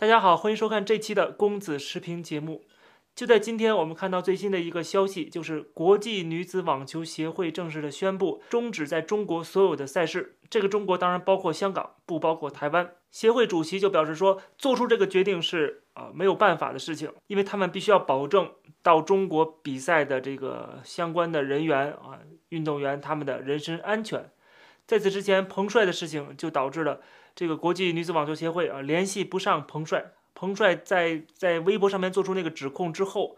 大家好，欢迎收看这期的公子视频节目。就在今天，我们看到最新的一个消息，就是国际女子网球协会正式的宣布终止在中国所有的赛事。这个中国当然包括香港，不包括台湾。协会主席就表示说，做出这个决定是啊没有办法的事情，因为他们必须要保证到中国比赛的这个相关的人员啊运动员他们的人身安全。在此之前，彭帅的事情就导致了这个国际女子网球协会啊联系不上彭帅。彭帅在在微博上面做出那个指控之后，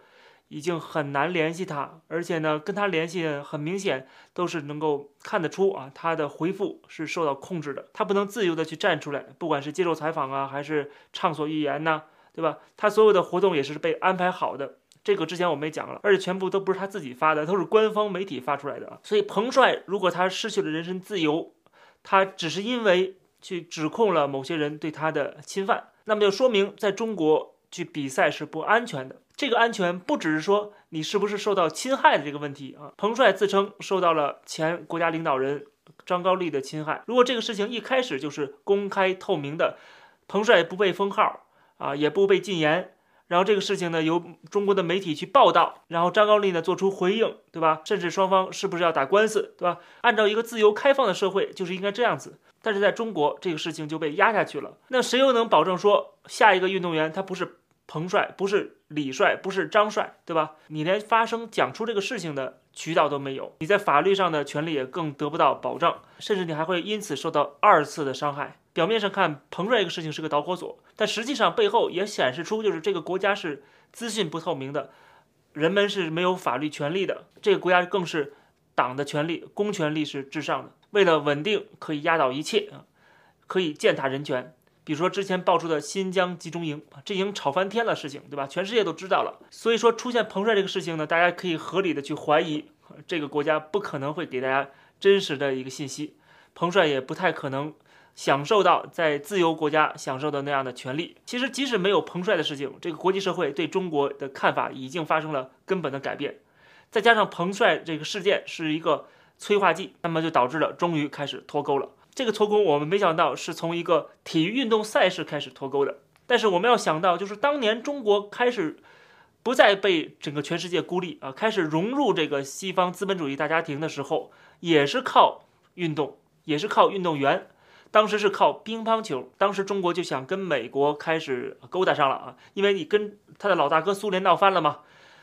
已经很难联系他，而且呢，跟他联系很明显都是能够看得出啊，他的回复是受到控制的，他不能自由的去站出来，不管是接受采访啊，还是畅所欲言呐，对吧？他所有的活动也是被安排好的，这个之前我们也讲了，而且全部都不是他自己发的，都是官方媒体发出来的啊。所以彭帅如果他失去了人身自由，他只是因为去指控了某些人对他的侵犯。那么就说明，在中国去比赛是不安全的。这个安全不只是说你是不是受到侵害的这个问题啊。彭帅自称受到了前国家领导人张高丽的侵害。如果这个事情一开始就是公开透明的，彭帅不被封号啊，也不被禁言，然后这个事情呢由中国的媒体去报道，然后张高丽呢做出回应，对吧？甚至双方是不是要打官司，对吧？按照一个自由开放的社会，就是应该这样子。但是在中国，这个事情就被压下去了。那谁又能保证说下一个运动员他不是彭帅，不是李帅，不是张帅，对吧？你连发声讲出这个事情的渠道都没有，你在法律上的权利也更得不到保障，甚至你还会因此受到二次的伤害。表面上看，彭帅这个事情是个导火索，但实际上背后也显示出，就是这个国家是资讯不透明的，人们是没有法律权利的，这个国家更是党的权利、公权力是至上的。为了稳定，可以压倒一切啊，可以践踏人权。比如说之前爆出的新疆集中营，这已经吵翻天了事情，对吧？全世界都知道了。所以说出现彭帅这个事情呢，大家可以合理的去怀疑，这个国家不可能会给大家真实的一个信息。彭帅也不太可能享受到在自由国家享受的那样的权利。其实即使没有彭帅的事情，这个国际社会对中国的看法已经发生了根本的改变。再加上彭帅这个事件是一个。催化剂，那么就导致了终于开始脱钩了。这个脱钩我们没想到是从一个体育运动赛事开始脱钩的。但是我们要想到，就是当年中国开始不再被整个全世界孤立啊，开始融入这个西方资本主义大家庭的时候，也是靠运动，也是靠运动员。当时是靠乒乓球，当时中国就想跟美国开始勾搭上了啊，因为你跟他的老大哥苏联闹翻了嘛，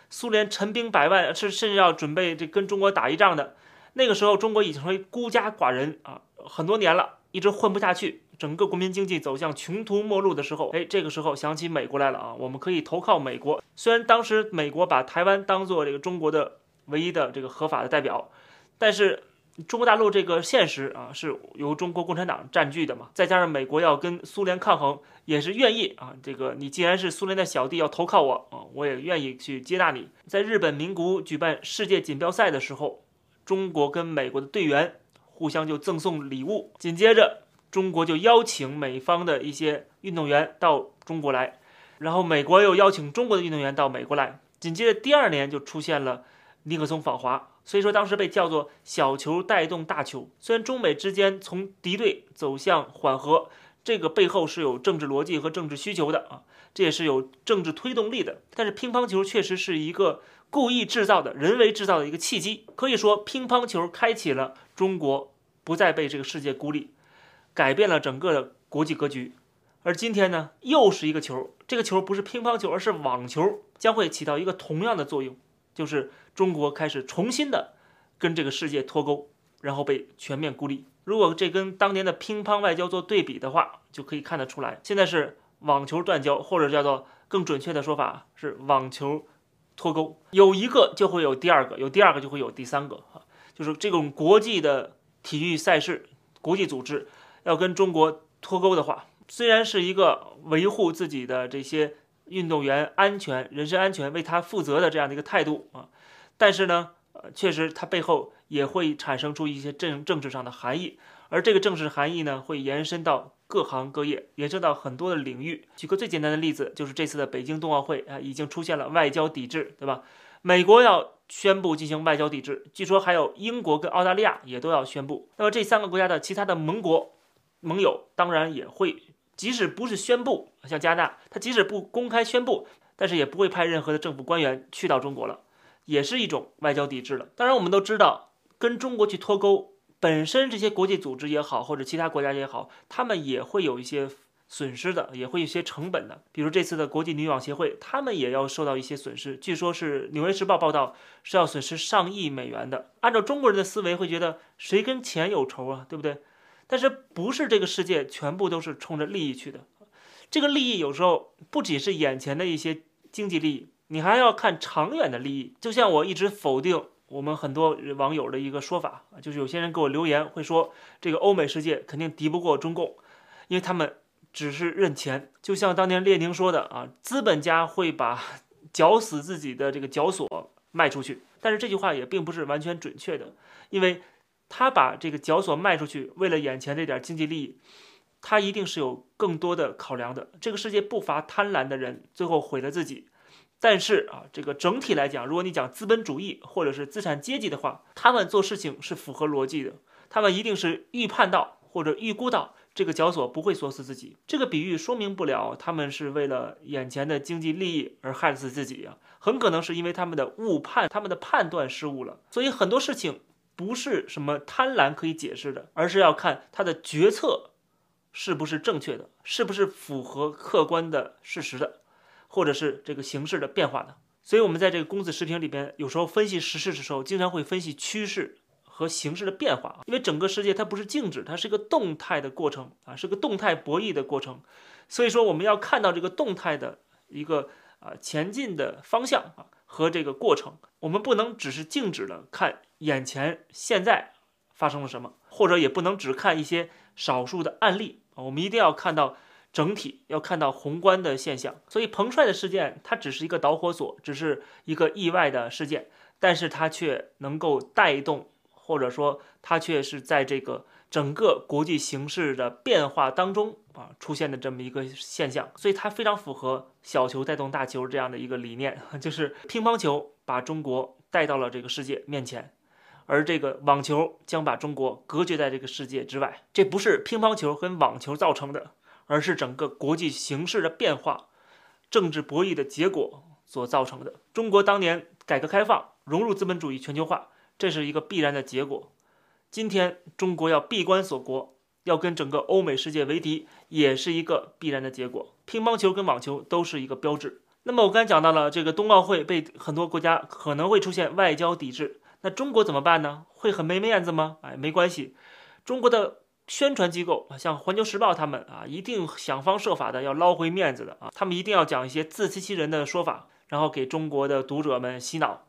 苏联陈兵百万，是甚至要准备这跟中国打一仗的。那个时候，中国已经成为孤家寡人啊，很多年了，一直混不下去，整个国民经济走向穷途末路的时候，哎，这个时候想起美国来了啊，我们可以投靠美国。虽然当时美国把台湾当做这个中国的唯一的这个合法的代表，但是中国大陆这个现实啊，是由中国共产党占据的嘛，再加上美国要跟苏联抗衡，也是愿意啊，这个你既然是苏联的小弟，要投靠我啊，我也愿意去接纳你。在日本名古屋举办世界锦标赛的时候。中国跟美国的队员互相就赠送礼物，紧接着中国就邀请美方的一些运动员到中国来，然后美国又邀请中国的运动员到美国来，紧接着第二年就出现了尼克松访华，所以说当时被叫做小球带动大球。虽然中美之间从敌对走向缓和，这个背后是有政治逻辑和政治需求的啊，这也是有政治推动力的。但是乒乓球确实是一个。故意制造的人为制造的一个契机，可以说乒乓球开启了中国不再被这个世界孤立，改变了整个的国际格局。而今天呢，又是一个球，这个球不是乒乓球，而是网球，将会起到一个同样的作用，就是中国开始重新的跟这个世界脱钩，然后被全面孤立。如果这跟当年的乒乓外交做对比的话，就可以看得出来，现在是网球断交，或者叫做更准确的说法是网球。脱钩有一个就会有第二个，有第二个就会有第三个啊，就是这种国际的体育赛事、国际组织要跟中国脱钩的话，虽然是一个维护自己的这些运动员安全、人身安全、为他负责的这样的一个态度啊，但是呢，呃，确实它背后也会产生出一些政政治上的含义，而这个政治含义呢，会延伸到。各行各业延伸到很多的领域。举个最简单的例子，就是这次的北京冬奥会啊，已经出现了外交抵制，对吧？美国要宣布进行外交抵制，据说还有英国跟澳大利亚也都要宣布。那么这三个国家的其他的盟国、盟友当然也会即使不是宣布，像加拿大，他即使不公开宣布，但是也不会派任何的政府官员去到中国了，也是一种外交抵制了。当然，我们都知道，跟中国去脱钩，本身这些国际组织也好，或者其他国家也好，他们也会有一些。损失的也会有一些成本的，比如这次的国际女网协会，他们也要受到一些损失。据说是《纽约时报》报道是要损失上亿美元的。按照中国人的思维，会觉得谁跟钱有仇啊，对不对？但是不是这个世界全部都是冲着利益去的？这个利益有时候不仅是眼前的一些经济利益，你还要看长远的利益。就像我一直否定我们很多网友的一个说法就是有些人给我留言会说，这个欧美世界肯定敌不过中共，因为他们。只是认钱，就像当年列宁说的啊，资本家会把绞死自己的这个绞索卖出去。但是这句话也并不是完全准确的，因为他把这个绞索卖出去，为了眼前这点经济利益，他一定是有更多的考量的。这个世界不乏贪婪的人，最后毁了自己。但是啊，这个整体来讲，如果你讲资本主义或者是资产阶级的话，他们做事情是符合逻辑的，他们一定是预判到或者预估到。这个绞索不会锁死自己，这个比喻说明不了他们是为了眼前的经济利益而害死自己啊，很可能是因为他们的误判，他们的判断失误了。所以很多事情不是什么贪婪可以解释的，而是要看他的决策是不是正确的，是不是符合客观的事实的，或者是这个形势的变化的。所以我们在这个公子视频里边，有时候分析时事的时候，经常会分析趋势。和形势的变化，因为整个世界它不是静止，它是一个动态的过程啊，是个动态博弈的过程，所以说我们要看到这个动态的一个啊前进的方向啊和这个过程，我们不能只是静止的看眼前现在发生了什么，或者也不能只看一些少数的案例啊，我们一定要看到整体，要看到宏观的现象。所以彭帅的事件它只是一个导火索，只是一个意外的事件，但是它却能够带动。或者说，它却是在这个整个国际形势的变化当中啊出现的这么一个现象，所以它非常符合小球带动大球这样的一个理念，就是乒乓球把中国带到了这个世界面前，而这个网球将把中国隔绝在这个世界之外。这不是乒乓球跟网球造成的，而是整个国际形势的变化、政治博弈的结果所造成的。中国当年改革开放，融入资本主义全球化。这是一个必然的结果。今天中国要闭关锁国，要跟整个欧美世界为敌，也是一个必然的结果。乒乓球跟网球都是一个标志。那么我刚才讲到了这个冬奥会被很多国家可能会出现外交抵制，那中国怎么办呢？会很没面子吗？哎，没关系，中国的宣传机构啊像环球时报他们啊，一定想方设法的要捞回面子的啊，他们一定要讲一些自欺欺人的说法，然后给中国的读者们洗脑。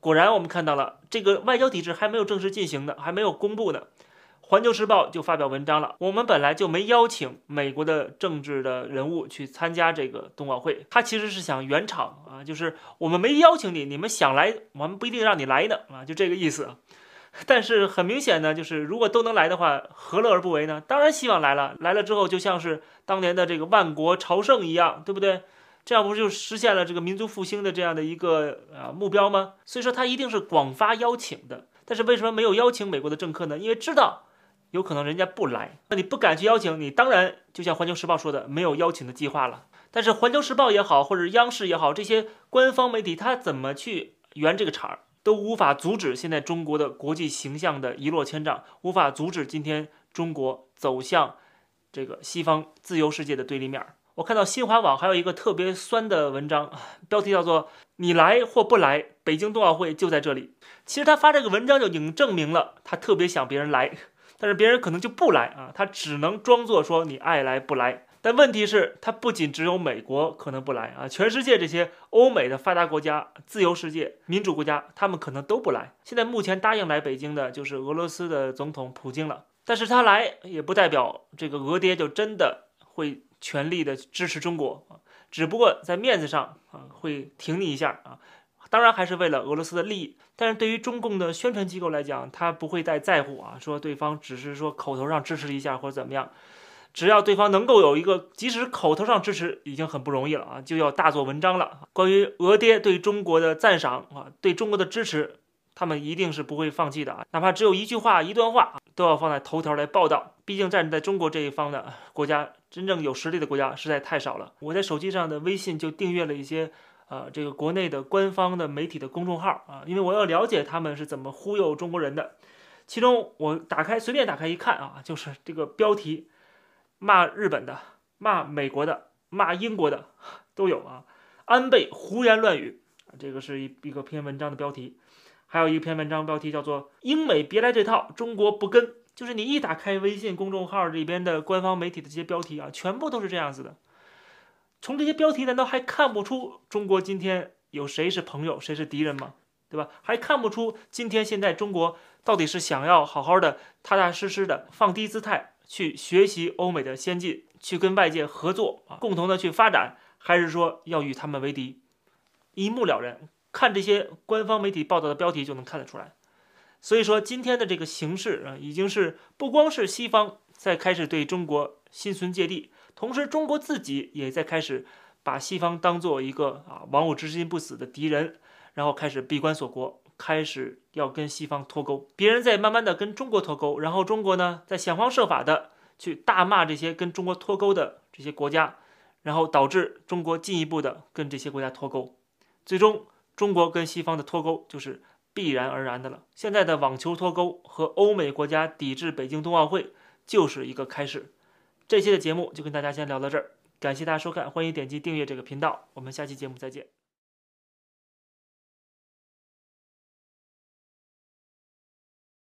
果然，我们看到了这个外交抵制还没有正式进行的，还没有公布呢。环球时报就发表文章了。我们本来就没邀请美国的政治的人物去参加这个冬奥会，他其实是想圆场啊，就是我们没邀请你，你们想来，我们不一定让你来的啊，就这个意思。但是很明显呢，就是如果都能来的话，何乐而不为呢？当然希望来了，来了之后就像是当年的这个万国朝圣一样，对不对？这样不就实现了这个民族复兴的这样的一个啊目标吗？所以说他一定是广发邀请的。但是为什么没有邀请美国的政客呢？因为知道有可能人家不来，那你不敢去邀请，你当然就像环球时报说的，没有邀请的计划了。但是环球时报也好，或者央视也好，这些官方媒体他怎么去圆这个场儿，都无法阻止现在中国的国际形象的一落千丈，无法阻止今天中国走向这个西方自由世界的对立面。我看到新华网还有一个特别酸的文章，标题叫做“你来或不来，北京冬奥会就在这里”。其实他发这个文章就已经证明了他特别想别人来，但是别人可能就不来啊，他只能装作说你爱来不来。但问题是，他不仅只有美国可能不来啊，全世界这些欧美的发达国家、自由世界、民主国家，他们可能都不来。现在目前答应来北京的就是俄罗斯的总统普京了，但是他来也不代表这个俄爹就真的会。全力的支持中国啊，只不过在面子上啊会挺你一下啊，当然还是为了俄罗斯的利益。但是对于中共的宣传机构来讲，他不会太在乎啊，说对方只是说口头上支持一下或者怎么样，只要对方能够有一个，即使口头上支持已经很不容易了啊，就要大做文章了。关于俄爹对中国的赞赏啊，对中国的支持，他们一定是不会放弃的啊，哪怕只有一句话、一段话，都要放在头条来报道。毕竟站在中国这一方的国家，真正有实力的国家实在太少了。我在手机上的微信就订阅了一些，呃，这个国内的官方的媒体的公众号啊，因为我要了解他们是怎么忽悠中国人的。其中我打开随便打开一看啊，就是这个标题，骂日本的、骂美国的、骂英国的都有啊。安倍胡言乱语，这个是一一个篇文章的标题。还有一篇文章标题叫做“英美别来这套，中国不跟”。就是你一打开微信公众号里边的官方媒体的这些标题啊，全部都是这样子的。从这些标题，难道还看不出中国今天有谁是朋友，谁是敌人吗？对吧？还看不出今天现在中国到底是想要好好的、踏踏实实的放低姿态去学习欧美的先进，去跟外界合作啊，共同的去发展，还是说要与他们为敌？一目了然。看这些官方媒体报道的标题就能看得出来，所以说今天的这个形势啊，已经是不光是西方在开始对中国心存芥蒂，同时中国自己也在开始把西方当做一个啊亡我之心不死的敌人，然后开始闭关锁国，开始要跟西方脱钩。别人在慢慢的跟中国脱钩，然后中国呢在想方设法的去大骂这些跟中国脱钩的这些国家，然后导致中国进一步的跟这些国家脱钩，最终。中国跟西方的脱钩就是必然而然的了。现在的网球脱钩和欧美国家抵制北京冬奥会就是一个开始。这期的节目就跟大家先聊到这儿，感谢大家收看，欢迎点击订阅这个频道，我们下期节目再见。